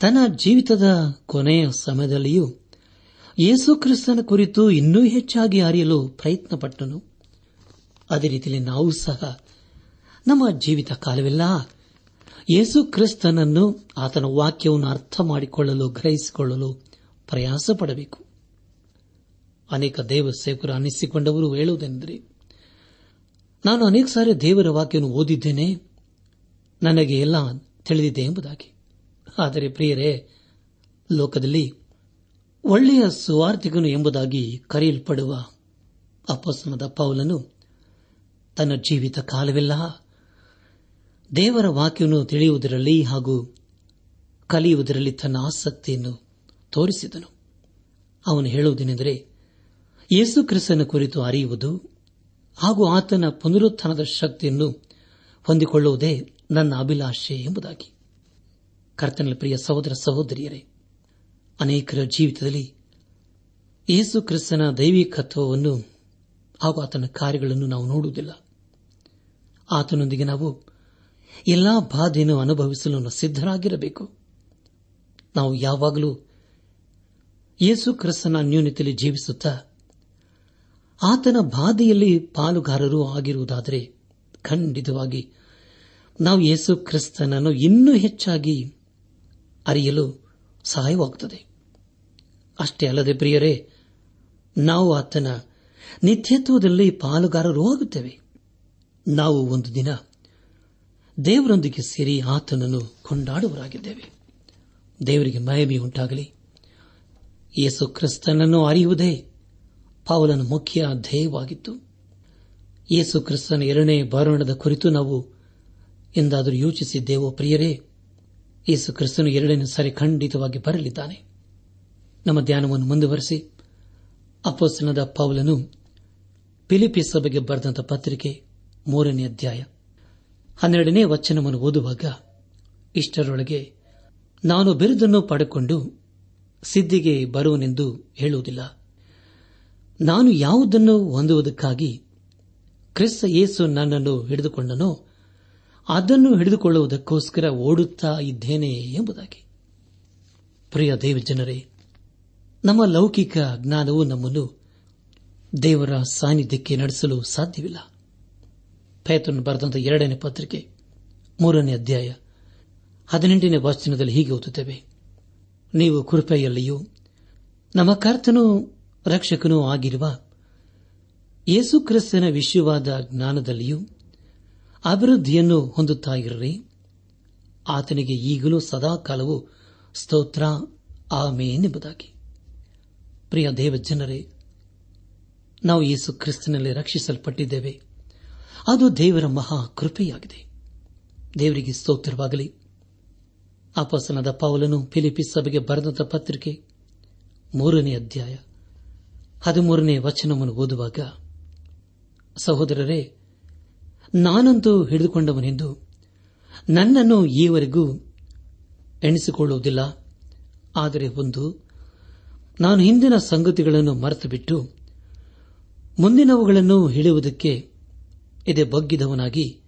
ತನ್ನ ಜೀವಿತದ ಕೊನೆಯ ಸಮಯದಲ್ಲಿಯೂ ಯೇಸು ಕ್ರಿಸ್ತನ ಕುರಿತು ಇನ್ನೂ ಹೆಚ್ಚಾಗಿ ಅರಿಯಲು ಪ್ರಯತ್ನಪಟ್ಟನು. ಅದೇ ರೀತಿಯಲ್ಲಿ ನಾವು ಸಹ ನಮ್ಮ ಜೀವಿತ ಕಾಲವೆಲ್ಲ ಯೇಸು ಕ್ರಿಸ್ತನನ್ನು ಆತನ ವಾಕ್ಯವನ್ನು ಅರ್ಥ ಮಾಡಿಕೊಳ್ಳಲು, ಗ್ರಹಿಸಿಕೊಳ್ಳಲು ಪ್ರಯಾಸ ಪಡಬೇಕು ಅನೇಕ ದೇವ ಸೇವಕರು ಅನ್ನಿಸಿಕೊಂಡವರು ಹೇಳುವುದೆಂದರೆ, ನಾನು ಅನೇಕ ಸಾರಿ ದೇವರ ವಾಕ್ಯವನ್ನು ಓದಿದ್ದೇನೆ. ನನಗೆ ಎಲ್ಲ ತಿಳಿದಿದೆ ಎಂಬುದಾಗಿ. ಆದರೆ ಪ್ರಿಯರೇ, ಲೋಕದಲ್ಲಿ ಒಳ್ಳೆಯ ಸುವಾರ್ಥಿಗನು ಎಂಬುದಾಗಿ ಕರೆಯಲ್ಪಡುವ ಅಪಸ್ಮದ ಪೌಲನು ತನ್ನ ಜೀವಿತ ಕಾಲವೆಲ್ಲ ದೇವರ ವಾಕ್ಯವನ್ನು ತಿಳಿಯುವುದರಲ್ಲಿ ಹಾಗೂ ಕಲಿಯುವುದರಲ್ಲಿ ತನ್ನ ಆಸಕ್ತಿಯನ್ನು ತೋರಿಸಿದನು. ಅವನು ಹೇಳುವುದೇನೆಂದರೆ, ಯೇಸು ಕ್ರಿಸ್ತನ ಕುರಿತು ಅರಿಯುವುದು ಹಾಗೂ ಆತನ ಪುನರುತ್ಥಾನದ ಶಕ್ತಿಯನ್ನು ಹೊಂದಿಕೊಳ್ಳುವುದೇ ನನ್ನ ಅಭಿಲಾಷೆ ಎಂಬುದಾಗಿ. ಕರ್ತನ ಪ್ರಿಯ ಸಹೋದರ ಸಹೋದರಿಯರೇ, ಅನೇಕರ ಜೀವಿತದಲ್ಲಿ ಯೇಸು ಕ್ರಿಸ್ತನ ದೈವಿಕತ್ವವನ್ನು ಹಾಗೂ ಆತನ ಕಾರ್ಯಗಳನ್ನು ನಾವು ನೋಡುವುದಿಲ್ಲ. ಆತನೊಂದಿಗೆ ನಾವು ಎಲ್ಲಾ ಬಾಧೆಯನ್ನು ಅನುಭವಿಸಲು ಸಿದ್ದರಾಗಿರಬೇಕು ನಾವು ಯಾವಾಗಲೂ ಯೇಸು ಕ್ರಿಸ್ತನ ನ್ಯೂನತೆಯಲ್ಲಿ ಜೀವಿಸುತ್ತಾ ಆತನ ಬಾಧೆಯಲ್ಲಿ ಪಾಲುಗಾರರು ಆಗಿರುವುದಾದರೆ ಖಂಡಿತವಾಗಿ ನಾವು ಯೇಸು ಕ್ರಿಸ್ತನನ್ನು ಇನ್ನೂ ಹೆಚ್ಚಾಗಿ ಅರಿಯಲು ಸಹಾಯವಾಗುತ್ತದೆ. ಅಷ್ಟೇ ಅಲ್ಲದೆ ಪ್ರಿಯರೇ, ನಾವು ಆತನ ನಿತ್ಯತ್ವದಲ್ಲಿ ಪಾಲುಗಾರರೂ ಆಗುತ್ತೇವೆ. ನಾವು ಒಂದು ದಿನ ದೇವರೊಂದಿಗೆ ಸೇರಿ ಆತನನ್ನು ಕೊಂಡಾಡುವರಾಗಿದ್ದೇವೆ ದೇವರಿಗೆ ಮಹಿಮೆ ಉಂಟಾಗಲಿ. ಯೇಸು ಕ್ರಿಸ್ತನನ್ನು ಅರಿಯುವುದೇ ಪಾವಲನ ಮುಖ್ಯ ಧ್ಯೇಯವಾಗಿತ್ತು. ಯೇಸು ಕ್ರಿಸ್ತನ ಎರಡನೇ ಬಾರಣದ ಕುರಿತು ನಾವು ಎಂದಾದರೂ ಯೋಚಿಸಿದ್ದೇವೋ ಪ್ರಿಯರೇ, ಯೇಸು ಕ್ರಿಸ್ತನು ಎರಡನೇ ಸಾರಿ ಖಂಡಿತವಾಗಿ ಬರಲಿದ್ದಾನೆ. ನಮ್ಮ ಧ್ಯಾನವನ್ನು ಮುಂದುವರೆಸಿ ಅಪೋಸ್ತನದ ಪೌಲನು ಫಿಲಿಪಿ ಸಭೆಗೆ ಬರೆದಂತ ಪತ್ರಿಕೆ ಮೂರನೇ ಅಧ್ಯಾಯ ಹನ್ನೆರಡನೇ ವಚನವನ್ನು ಓದುವಾಗ ಇಷ್ಟರೊಳಗೆ, ನಾನು ಬಿರುದನ್ನು ಪಡೆಕೊಂಡು ಸಿದ್ದಿಗೆ ಬರುವನೆಂದು ಹೇಳುವುದಿಲ್ಲ. ನಾನು ಯಾವುದನ್ನು ಹೊಂದುವುದಕ್ಕಾಗಿ ಕ್ರಿಸ್ತ ಯೇಸು ನನ್ನನ್ನು ಹಿಡಿದುಕೊಂಡನೋ ಅದನ್ನು ಹಿಡಿದುಕೊಳ್ಳುವುದಕ್ಕೋಸ್ಕರ ಓಡುತ್ತಾ ಇದ್ದೇನೆ ಎಂಬುದಾಗಿ. ಪ್ರಿಯ ದೇವಜನರೇ ನಮ್ಮ ಲೌಕಿಕ ಜ್ಞಾನವು ನಮ್ಮನ್ನು ದೇವರ ಸಾನ್ನಿಧ್ಯಕ್ಕೆ ನಡೆಸಲು ಸಾಧ್ಯವಿಲ್ಲ. ಪೇತನ್ ಬರೆದಂತಹ ಎರಡನೇ ಪತ್ರಿಕೆ, ಮೂರನೇ ಅಧ್ಯಾಯ, ಹದಿನೆಂಟನೇ ವಾಚನದಲ್ಲಿ ಹೀಗೆ ಓದುತ್ತೇವೆ. ನೀವು ಕೃಪೆಯಲ್ಲಿಯೂ ನಮ್ಮ ಕರ್ತನೂ ರಕ್ಷಕನೂ ಆಗಿರುವ ಯೇಸುಕ್ರಿಸ್ತನ ವಿಷಯವಾದ ಜ್ಞಾನದಲ್ಲಿಯೂ ಅಭಿವೃದ್ಧಿಯನ್ನು ಹೊಂದುತ್ತಾ ಇರ್ರಿ. ಆತನಿಗೆ ಈಗಲೂ ಸದಾಕಾಲವು ಸ್ತೋತ್ರ ಆಮೇನೆಂಬುದಾಗಿ ಪ್ರಿಯ ದೇವಜನರೇ ನಾವು ಯೇಸು ಕ್ರಿಸ್ತನಲ್ಲಿ ರಕ್ಷಿಸಲ್ಪಟ್ಟಿದ್ದೇವೆ. ಅದು ದೇವರ ಮಹಾ ಕೃಪೆಯಾಗಿದೆ. ದೇವರಿಗೆ ಸ್ತೋತ್ರವಾಗಲಿ. ಅಪಸನದ ಪೌಲನು ಫಿಲಿಪಿಸ್ ಸಭೆಗೆ ಬರೆದಂತ ಪತ್ರಿಕೆ ಮೂರನೇ ಅಧ್ಯಾಯ ಹದಿಮೂರನೇ ವಚನವನ್ನು ಓದುವಾಗ, ಸಹೋದರರೇ ನಾನಂತೂ ಹಿಡಿದುಕೊಂಡವನೆಂದು ನನ್ನನ್ನು ಈವರೆಗೂ ಎಣಿಸಿಕೊಳ್ಳುವುದಿಲ್ಲ. ಆದರೆ ಒಂದು, ನಾನು ಹಿಂದಿನ ಸಂಗತಿಗಳನ್ನು ಮರೆತು ಬಿಟ್ಟು ಮುಂದಿನವುಗಳನ್ನು ಹಿಡಿಯುವುದಕ್ಕೆ ಇದೆ ಬಗ್ಗಿದವನಾಗಿ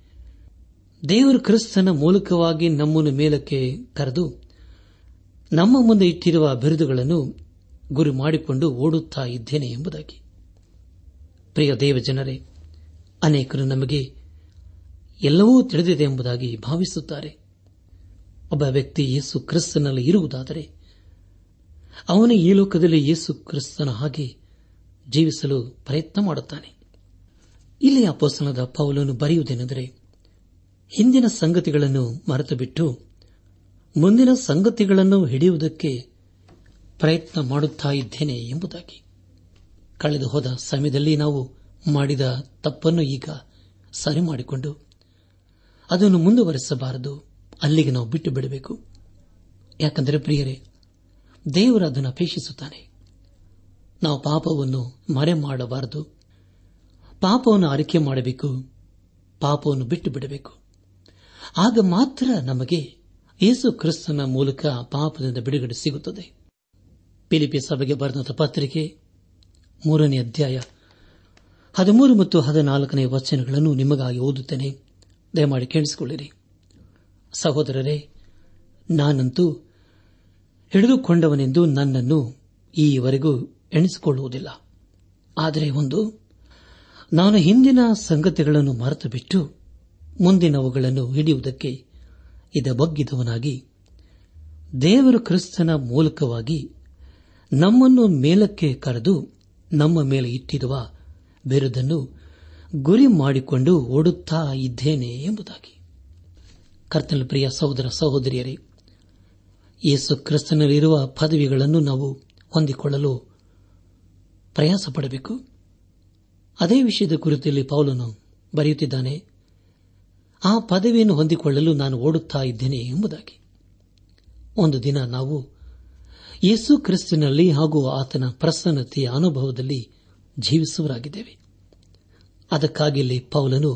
ದೇವರು ಕ್ರಿಸ್ತನ ಮೂಲಕವಾಗಿ ನಮ್ಮನ್ನು ಮೇಲಕ್ಕೆ ಕರೆದು ನಮ್ಮ ಮುಂದೆ ಇಟ್ಟಿರುವ ಬಿರುದುಗಳನ್ನು ಗುರಿ ಮಾಡಿಕೊಂಡು ಓಡುತ್ತಾ ಇದ್ದೇನೆ ಎಂಬುದಾಗಿ. ಪ್ರಿಯ ದೇವಜನರೇ, ಅನೇಕರು ನಮಗೆ ಎಲ್ಲವೂ ತಿಳಿದಿದೆ ಎಂಬುದಾಗಿ ಭಾವಿಸುತ್ತಾರೆ. ಒಬ್ಬ ವ್ಯಕ್ತಿ ಯೇಸು ಕ್ರಿಸ್ತನಲ್ಲಿ ಇರುವುದಾದರೆ ಅವನು ಈ ಲೋಕದಲ್ಲಿ ಯೇಸು ಕ್ರಿಸ್ತನ ಹಾಗೆ ಜೀವಿಸಲು ಪ್ರಯತ್ನ ಮಾಡುತ್ತಾನೆ. ಇಲ್ಲಿ ಅಪೋಸನದ ಪೌಲನ್ನು ಬರೆಯುವುದೇನೆಂದರೆ, ಹಿಂದಿನ ಸಂಗತಿಗಳನ್ನು ಮರೆತು ಬಿಟ್ಟು ಮುಂದಿನ ಸಂಗತಿಗಳನ್ನು ಹಿಡಿಯುವುದಕ್ಕೆ ಪ್ರಯತ್ನ ಮಾಡುತ್ತಾ ಇದ್ದೇನೆ ಎಂಬುದಾಗಿ. ಕಳೆದು ಹೋದ ಸಮಯದಲ್ಲಿ ನಾವು ಮಾಡಿದ ತಪ್ಪನ್ನು ಈಗ ಸರಿ ಮಾಡಿಕೊಂಡು ಅದನ್ನು ಮುಂದುವರೆಸಬಾರದು. ಅಲ್ಲಿಗೆ ನಾವು ಬಿಟ್ಟು ಬಿಡಬೇಕು. ಯಾಕಂದರೆ ಪ್ರಿಯರೇ, ದೇವರು ಅದನ್ನು ಅಪೇಕ್ಷಿಸುತ್ತಾನೆ. ನಾವು ಪಾಪವನ್ನು ಮರೆ ಮಾಡಬಾರದು ಪಾಪವನ್ನು ಆರೈಕೆ ಮಾಡಬೇಕು. ಪಾಪವನ್ನು ಬಿಟ್ಟು ಬಿಡಬೇಕು. ಆಗ ಮಾತ್ರ ನಮಗೆ ಯೇಸು ಕ್ರಿಸ್ತನ ಮೂಲಕ ಪಾಪದಿಂದ ಬಿಡುಗಡೆ ಸಿಗುತ್ತದೆ. ಪಿಲಿಪಿ ಸಭೆಗೆ ಬರೆದ ಪತ್ರಿಕೆ ಮೂರನೇ ಅಧ್ಯಾಯ ಹದಿಮೂರು ಮತ್ತು ಹದಿನಾಲ್ಕನೇ ವಚನಗಳನ್ನು ನಿಮಗಾಗಿ ಓದುತ್ತೇನೆ. ದಯಮಾಡಿ ಕೇಳಿಸಿಕೊಳ್ಳಿರಿ. ಸಹೋದರರೇ, ನಾನಂತೂ ಹಿಡಿದುಕೊಂಡವನೆಂದು ನನ್ನನ್ನು ಈವರೆಗೂ ಎಣಿಸಿಕೊಳ್ಳುವುದಿಲ್ಲ. ಆದರೆ ಒಂದು, ನಾನು ಹಿಂದಿನ ಸಂಗತಿಗಳನ್ನು ಮರೆತು ಬಿಟ್ಟು ಮುಂದಿನವುಗಳನ್ನು ಹಿಡಿಯುವುದಕ್ಕೆ ಇದ ಬಗ್ಗಿದವನಾಗಿ ದೇವರು ಕ್ರಿಸ್ತನ ಮೂಲಕವಾಗಿ ನಮ್ಮನ್ನು ಮೇಲಕ್ಕೆ ಕರೆದು ನಮ್ಮ ಮೇಲೆ ಇಟ್ಟಿರುವ ಬಿರುದನ್ನು ಗುರಿ ಮಾಡಿಕೊಂಡು ಓಡುತ್ತಾ ಇದ್ದೇನೆ ಎಂಬುದಾಗಿ. ಕರ್ತನ ಪ್ರಿಯ ಸಹೋದರ ಸಹೋದರಿಯರೇ, ಯೇಸು ಕ್ರಿಸ್ತನಲ್ಲಿರುವ ಪದವಿಗಳನ್ನು ನಾವು ಹೊಂದಿಕೊಳ್ಳಲು ಪ್ರಯಾಸ ಪಡಬೇಕು ಅದೇ ವಿಷಯದ ಕುರಿತಲ್ಲಿ ಪೌಲನು ಬರೆಯುತ್ತಿದ್ದಾನೆ, ಆ ಪದವಿಯನ್ನು ಹೊಂದಿಕೊಳ್ಳಲು ನಾನು ಓಡುತ್ತಾ ಇದ್ದೇನೆ ಎಂಬುದಾಗಿ. ಒಂದು ದಿನ ನಾವು ಯೇಸು ಕ್ರಿಸ್ತನಲ್ಲಿ ಹಾಗೂ ಆತನ ಪ್ರಸನ್ನತೆಯ ಅನುಭವದಲ್ಲಿ ಜೀವಿಸುವರಾಗಿದ್ದೇವೆ. ಅದಕ್ಕಾಗಿ ಇಲ್ಲಿ ಪೌಲನು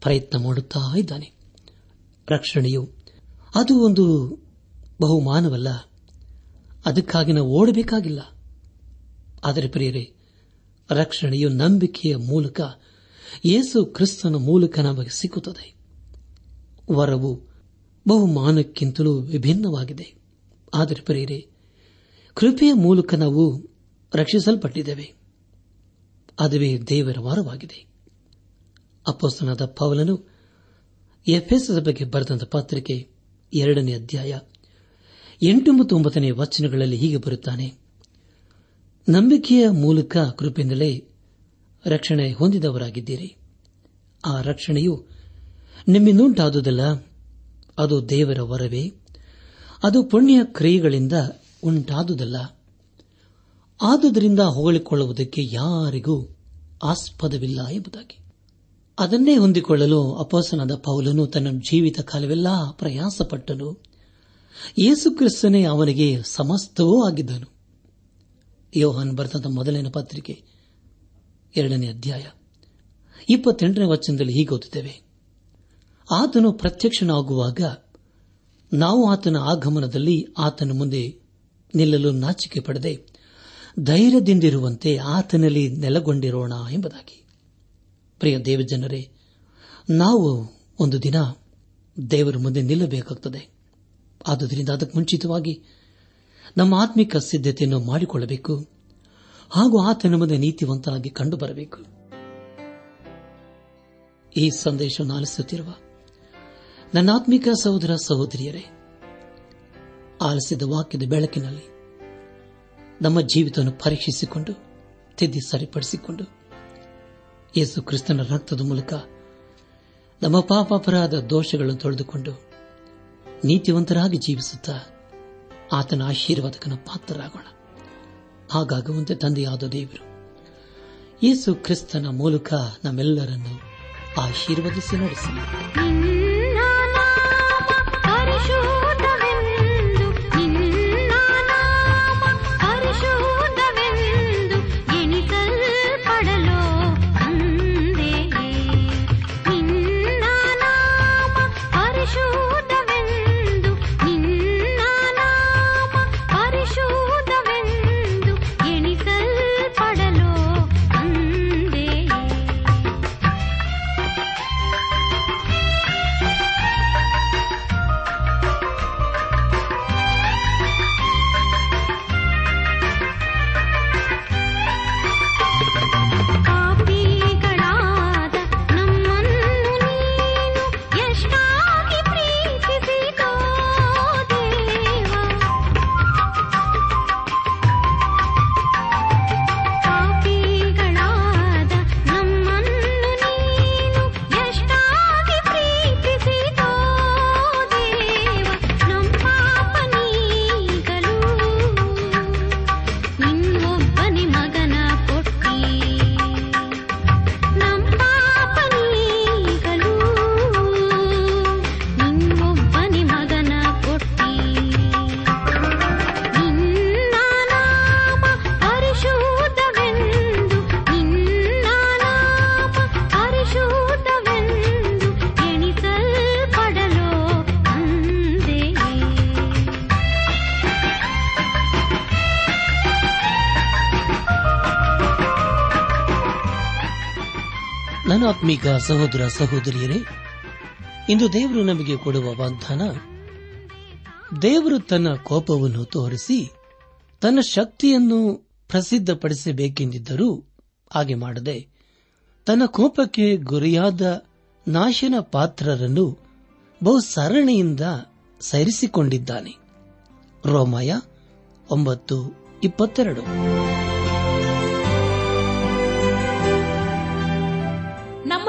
ಪ್ರಯತ್ನ ಮಾಡುತ್ತಾ ಇದ್ದಾನೆ. ರಕ್ಷಣೆಯು ಅದು ಒಂದು ಬಹುಮಾನವಲ್ಲ. ಅದಕ್ಕಾಗಿ ನಾವು ಓಡಬೇಕಾಗಿಲ್ಲ. ಆದರೆ ಪ್ರಿಯರೇ, ರಕ್ಷಣೆಯು ನಂಬಿಕೆಯ ಮೂಲಕ, ಯೇಸು ಕ್ರಿಸ್ತನ ಮೂಲಕ ನಮಗೆ ಸಿಕ್ಕುತ್ತದೆ. ವರವು ಬಹುಮಾನಕ್ಕಿಂತಲೂ ವಿಭಿನ್ನವಾಗಿದೆ. ಆದರೆ ಪ್ರಿಯರೇ, ಕೃಪೆಯ ಮೂಲಕ ನಾವು ರಕ್ಷಿಸಲ್ಪಟ್ಟಿದ್ದೇವೆ. ಅದುವೇ ದೇವರ ವಾರವಾಗಿದೆ. ಅಪ್ಪಸ್ತನಾದ ಪೌಲನು ಎಫ್ಎಸ್ ಬಗ್ಗೆ ಬರೆದಂತ ಪತ್ರಿಕೆ ಎರಡನೇ ಅಧ್ಯಾಯ ಎಂಟು ಮತ್ತು ಒಂಬತ್ತನೇ ವಚನಗಳಲ್ಲಿ ಹೀಗೆ ಬರುತ್ತಾನೆ. ನಂಬಿಕೆಯ ಮೂಲಕ ಕೃಪೆಯಿಂದಲೇ ರಕ್ಷಣೆ ಹೊಂದಿದವರಾಗಿದ್ದೀರಿ. ಆ ರಕ್ಷಣೆಯು ನಿಮ್ಮಿಂದುಂಟಾದುದಲ್ಲ, ಅದು ದೇವರ ವರವೇ. ಅದು ಪುಣ್ಯ ಕ್ರಿಯೆಗಳಿಂದ ಉಂಟಾದುದಲ್ಲ. ಆದುದರಿಂದ ಹೊಗಳಿಕೊಳ್ಳುವುದಕ್ಕೆ ಯಾರಿಗೂ ಆಸ್ಪದವಿಲ್ಲ ಎಂಬುದಾಗಿ. ಅದನ್ನೇ ಹೊಂದಿಕೊಳ್ಳಲು ಅಪೋಸನಾದ ಪೌಲನು ತನ್ನ ಜೀವಿತ ಕಾಲವೆಲ್ಲ ಪ್ರಯಾಸಪಟ್ಟನು. ಯೇಸುಕ್ರಿಸ್ತನೇ ಅವನಿಗೆ ಸಮಸ್ತವೂ ಆಗಿದ್ದನು. ಯೋಹಾನ್ ಬರೆದ ಮೊದಲನೇ ಪತ್ರಿಕೆ ಎರಡನೇ ಅಧ್ಯಾಯ ಇಪ್ಪತ್ತೆಂಟನೇ ವಚನದಲ್ಲಿ ಹೀಗೆ ಓದುತ್ತೇವೆ. ಆತನು ಪ್ರತ್ಯಕ್ಷನಾಗುವಾಗ ನಾವು ಆತನ ಆಗಮನದಲ್ಲಿ ಆತನ ಮುಂದೆ ನಿಲ್ಲಲು ನಾಚಿಕೆ ಪಡೆದೆ ಧೈರ್ಯದಿಂದಿರುವಂತೆ ಆತನಲ್ಲಿ ನೆಲೆಗೊಂಡಿರೋಣ ಎಂಬುದಾಗಿ. ಪ್ರಿಯ ದೇವಜನರೇ, ನಾವು ಒಂದು ದಿನ ದೇವರ ಮುಂದೆ ನಿಲ್ಲಬೇಕಾಗುತ್ತದೆ ಆದುದರಿಂದ ಅದಕ್ಕೆ ಮುಂಚಿತವಾಗಿ ನಮ್ಮ ಆತ್ಮಿಕ ಸಿದ್ಧತೆಯನ್ನು ಮಾಡಿಕೊಳ್ಳಬೇಕು. ಹಾಗೂ ಆತನ ಮುಂದೆ ನೀತಿವಂತನಾಗಿ ಕಂಡುಬರಬೇಕು. ಈ ಸಂದೇಶವನ್ನು ಆಲಿಸುತ್ತಿರುವ ನನ್ನ ಆತ್ಮಿಕ ಸಹೋದರ ಸಹೋದರಿಯರೇ, ಆಲಿಸಿದ ವಾಕ್ಯದ ಬೆಳಕಿನಲ್ಲಿ ನಮ್ಮ ಜೀವಿತವನ್ನು ಪರೀಕ್ಷಿಸಿಕೊಂಡು, ತಿದ್ದಿ ಸರಿಪಡಿಸಿಕೊಂಡು, ಯೇಸು ಕ್ರಿಸ್ತನ ರಕ್ತದ ಮೂಲಕ ನಮ್ಮ ಪಾಪಾಪರಾಧ ದೋಷಗಳನ್ನು ತೊಳೆದುಕೊಂಡು ನೀತಿವಂತರಾಗಿ ಜೀವಿಸುತ್ತಾ ಆತನ ಆಶೀರ್ವಾದಕನ ಪಾತ್ರರಾಗೋಣ. ಹಾಗಾಗುವಂತೆ ತಂದೆಯಾದ ದೇವರು, ಯೇಸು ಕ್ರಿಸ್ತನ ಮೂಲಕ ನಮ್ಮೆಲ್ಲರನ್ನು ಆಶೀರ್ವದಿಸಿ ನಡೆಸಿ ಆತ್ಮೀಕ ಸಹೋದರ ಸಹೋದರಿಯರೇ, ಇಂದು ದೇವರು ನಮಗೆ ಕೊಡುವ ವಾಗ್ದಾನ, ದೇವರು ತನ್ನ ಕೋಪವನ್ನು ತೋರಿಸಿ ತನ್ನ ಶಕ್ತಿಯನ್ನು ಪ್ರಸಿದ್ಧಪಡಿಸಬೇಕೆಂದಿದ್ದರೂ ಹಾಗೆ ಮಾಡದೆ ತನ್ನ ಕೋಪಕ್ಕೆ ಗುರಿಯಾದ ನಾಶನ ಪಾತ್ರರನ್ನು ಬಹು ಸರಣಿಯಿಂದ ಸೇರಿಸಿಕೊಂಡಿದ್ದಾನೆ. ರೋಮಾಯ ಒಂಬತ್ತು ಇಪ್ಪತ್ತೆರಡು.